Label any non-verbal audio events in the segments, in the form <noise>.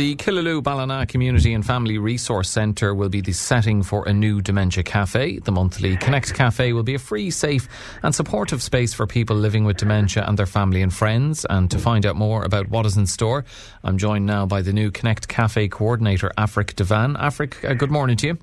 The Killaloe Ballina Community and Family Resource Centre will be the setting for a new dementia cafe. The monthly Connect Cafe will be a free, safe, and supportive space for people living with dementia and their family and friends. And to find out more about what is in store, I'm joined now by the new Connect Cafe coordinator, Aifric Devane. Aifric, uh, good morning to you.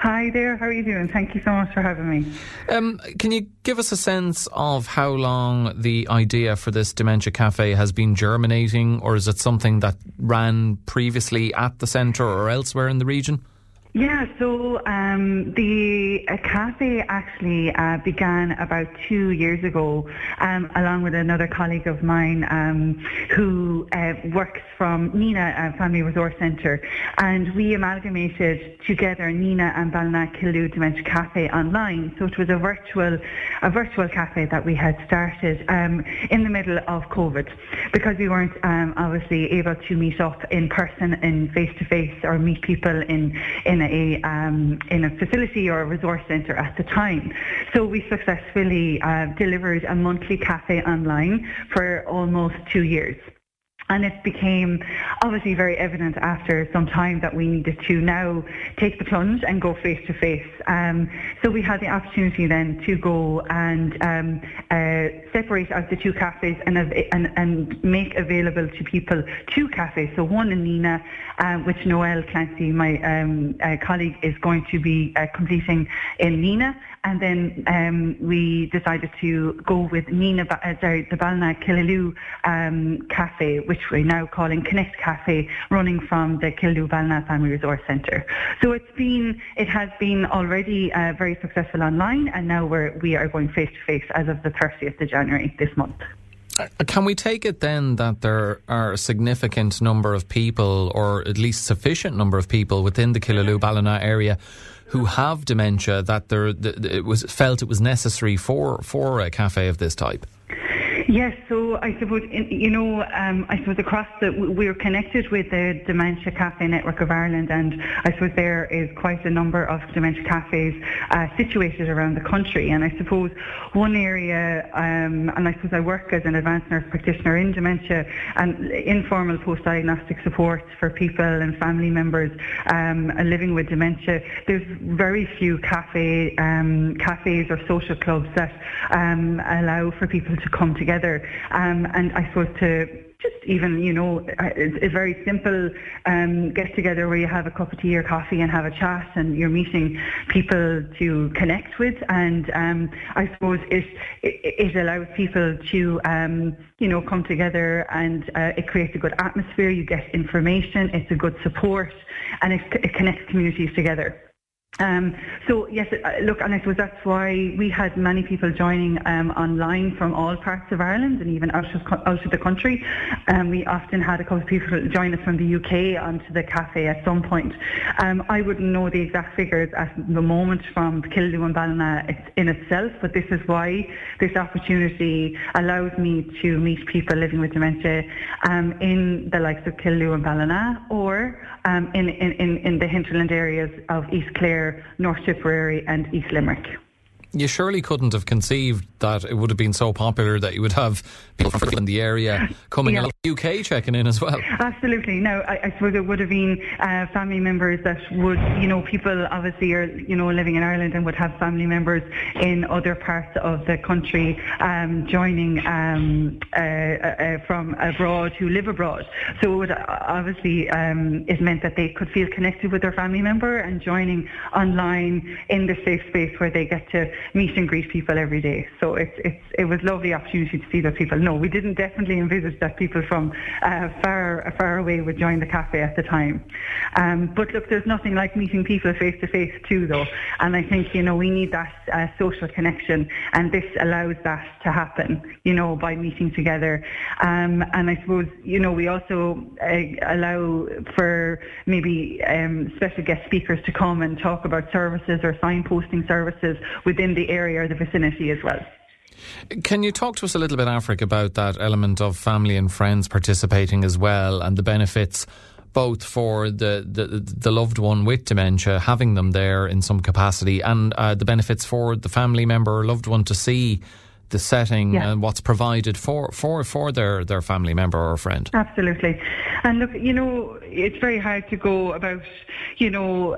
Hi there, how are you doing? Thank you so much for having me. Um, can you give us a sense of how long the idea for this Dementia Cafe has been germinating, or is it something that ran previously at the centre or elsewhere in the region? Yeah, so um, the uh, cafe actually uh, began about two years ago, um, along with another colleague of mine um, who uh, works from Nenagh uh, Family Resource Centre, and we amalgamated together Nenagh and Ballina Killaloe Dementia Cafe online. So it was a virtual, a virtual cafe that we had started um, in the middle of COVID, because we weren't um, obviously able to meet up in person, in face to face, or meet people in in in a um, in a facility or a resource centre at the time. So we successfully uh, delivered a monthly cafe online for almost two years. And it became obviously very evident after some time that we needed to now take the plunge and go face to face. Um, so we had the opportunity then to go and um, uh, separate out the two cafes and, and, and make available to people two cafes. So one in Nenagh, uh, which Noel Clancy, my um, uh, colleague, is going to be uh, completing in Nenagh. And then um, we decided to go with Nenagh, uh, sorry, the Ballina Killaloe um, Cafe, which we're now calling Connect Cafe, running from the Killaloe Ballina Family Resource Centre. So it's been, it has been already uh, very successful online, and now we're, we are going face to face as of the 30th of January this month. Uh, can we take it then that there are a significant number of people, or at least sufficient number of people within the Killaloe Ballina area who have dementia that there it was felt it was necessary for for a cafe of this type? Yes, so I suppose, you know, um, I suppose across the, we're connected with the Dementia Cafe Network of Ireland and I suppose there is quite a number of dementia cafes uh, situated around the country. And I suppose one area, um, and I suppose I work as an advanced nurse practitioner in dementia and informal post-diagnostic support for people and family members um, living with dementia, there's very few cafe, um, cafes or social clubs that um, allow for people to come together together. Um, and I suppose to just even, you know, a, a very simple um, get together where you have a cup of tea or coffee and have a chat and you're meeting people to connect with. And um, I suppose it, it, it, allows people to, um, you know, come together and uh, it creates a good atmosphere. You get information, it's a good support, and it, it connects communities together. Um, so yes, uh, look, and I suppose that's why we had many people joining um, online from all parts of Ireland and even out of, out of the country. Um, we often had a couple of people join us from the UK onto the cafe at some point. Um, I wouldn't know the exact figures at the moment from Killaloe and Ballina in itself, but this is why this opportunity allows me to meet people living with dementia um, in the likes of Killaloe and Ballina or um, in, in, in the hinterland areas of East Clare, North Tipperary and East Limerick you surely couldn't have conceived that it would have been so popular that you would have people from in the area <laughs> coming yeah. UK checking in as well. Absolutely. No, I, I suppose it would have been uh, family members that would, you know, people obviously are, you know, living in Ireland and would have family members in other parts of the country um, joining um, uh, uh, from abroad who live abroad. So it would uh, obviously um, it meant that they could feel connected with their family member and joining online in the safe space where they get to meet and greet people every day. So it's, it's, it was lovely opportunity to see those people. No, we didn't definitely envisage that people from uh, far, far away would join the cafe at the time. Um, but look, there's nothing like meeting people face to face too, though. And I think, you know, we need that uh, social connection, and this allows that to happen, you know, by meeting together. Um, and I suppose, you know, we also uh, allow for maybe um, special guest speakers to come and talk about services or signposting services within in the area or the vicinity as well. Can you talk to us a little bit, Aifric, about that element of family and friends participating as well and the benefits both for the, the, the loved one with dementia, having them there in some capacity, and uh, the benefits for the family member or loved one to see the setting yeah. and what's provided for, for, for their, their family member or friend. Absolutely. And look, you know, it's very hard to go about, you know,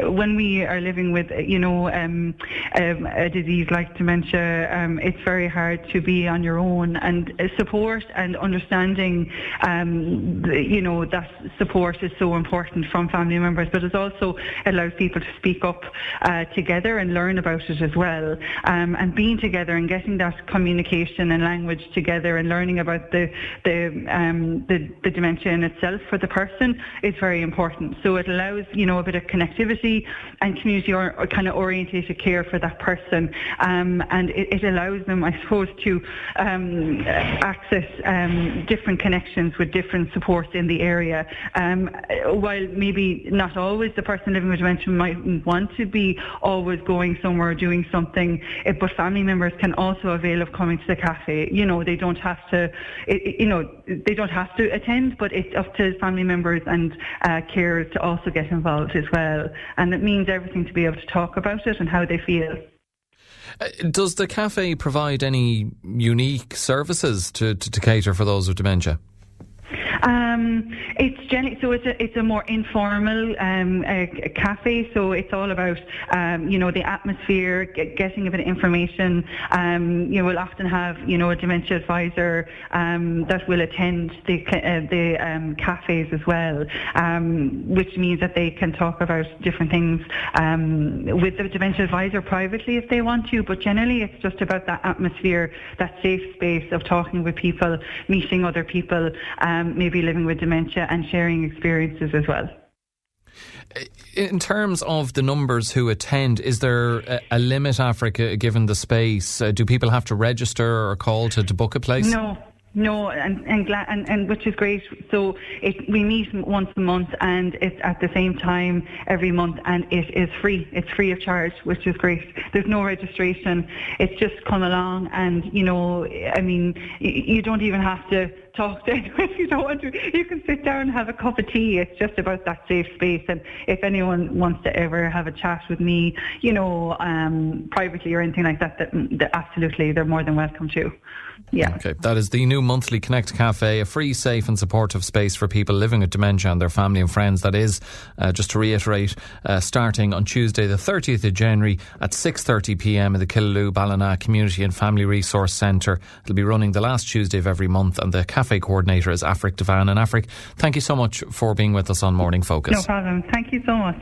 <sighs> when we are living with, you know, um, um, a disease like dementia, um, it's very hard to be on your own. And support and understanding, um, the, you know, that support is so important from family members, but it also allows people to speak up uh, together and learn about it as well. Um, and being together and getting that communication and language together and learning about the the, um, the, the dementia in itself for the person is very important. So it allows you know a bit of connectivity and community or, or kind of orientated care for that person, um, and it, it, allows them, I suppose, to um, access um, different connections with different supports in the area. Um, while maybe not always the person living with dementia might want to be always going somewhere or doing something, but family members can also avail of coming to the cafe. You know, they don't have to, it, you know, they don't have to attend, but it's up to family members and uh, carers to also get involved as well. And it means everything to be able to talk about it and how they feel. Uh, does the cafe provide any unique services to, to, to cater for those with dementia? Um, it's generally so it's a it's a more informal um, a, a cafe. So it's all about um, you know the atmosphere, get, getting a bit of information. Um, you know, we'll often have you know a dementia advisor um, that will attend the uh, the um, cafes as well, which means that they can talk about different things with the dementia advisor privately if they want to. But generally, it's just about that atmosphere, that safe space of talking with people, meeting other people, maybe living with dementia and sharing experiences as well. In terms of the numbers who attend, is there a, a limit, Africa, given the space? Uh, do people have to register or call to, to book a place? No, no, and and, gla- and and which is great. So it, we meet once a month, and it's at the same time every month, and it is free. It's free of charge, which is great. There's no registration. It's just come along, and you know, I mean, you don't even have to talk to <laughs> anyone if you don't want to. You can sit down and have a cup of tea. It's just about that safe space. And if anyone wants to ever have a chat with me, you know, um, privately or anything like that, that, that absolutely they're more than welcome to. Yeah. Okay. That is the new monthly Connect Cafe, a free, safe, and supportive space for people living with dementia and their family and friends. That is, uh, just to reiterate, uh, starting on Tuesday, the 30th of January at 6:30 p.m. in the Killaloe Ballina Community and Family Resource Centre. It'll be running the last Tuesday of every month, and the cafe coordinator is Aifric Devane. And Aifric, thank you so much for being with us on Morning Focus. No problem. Thank you so much.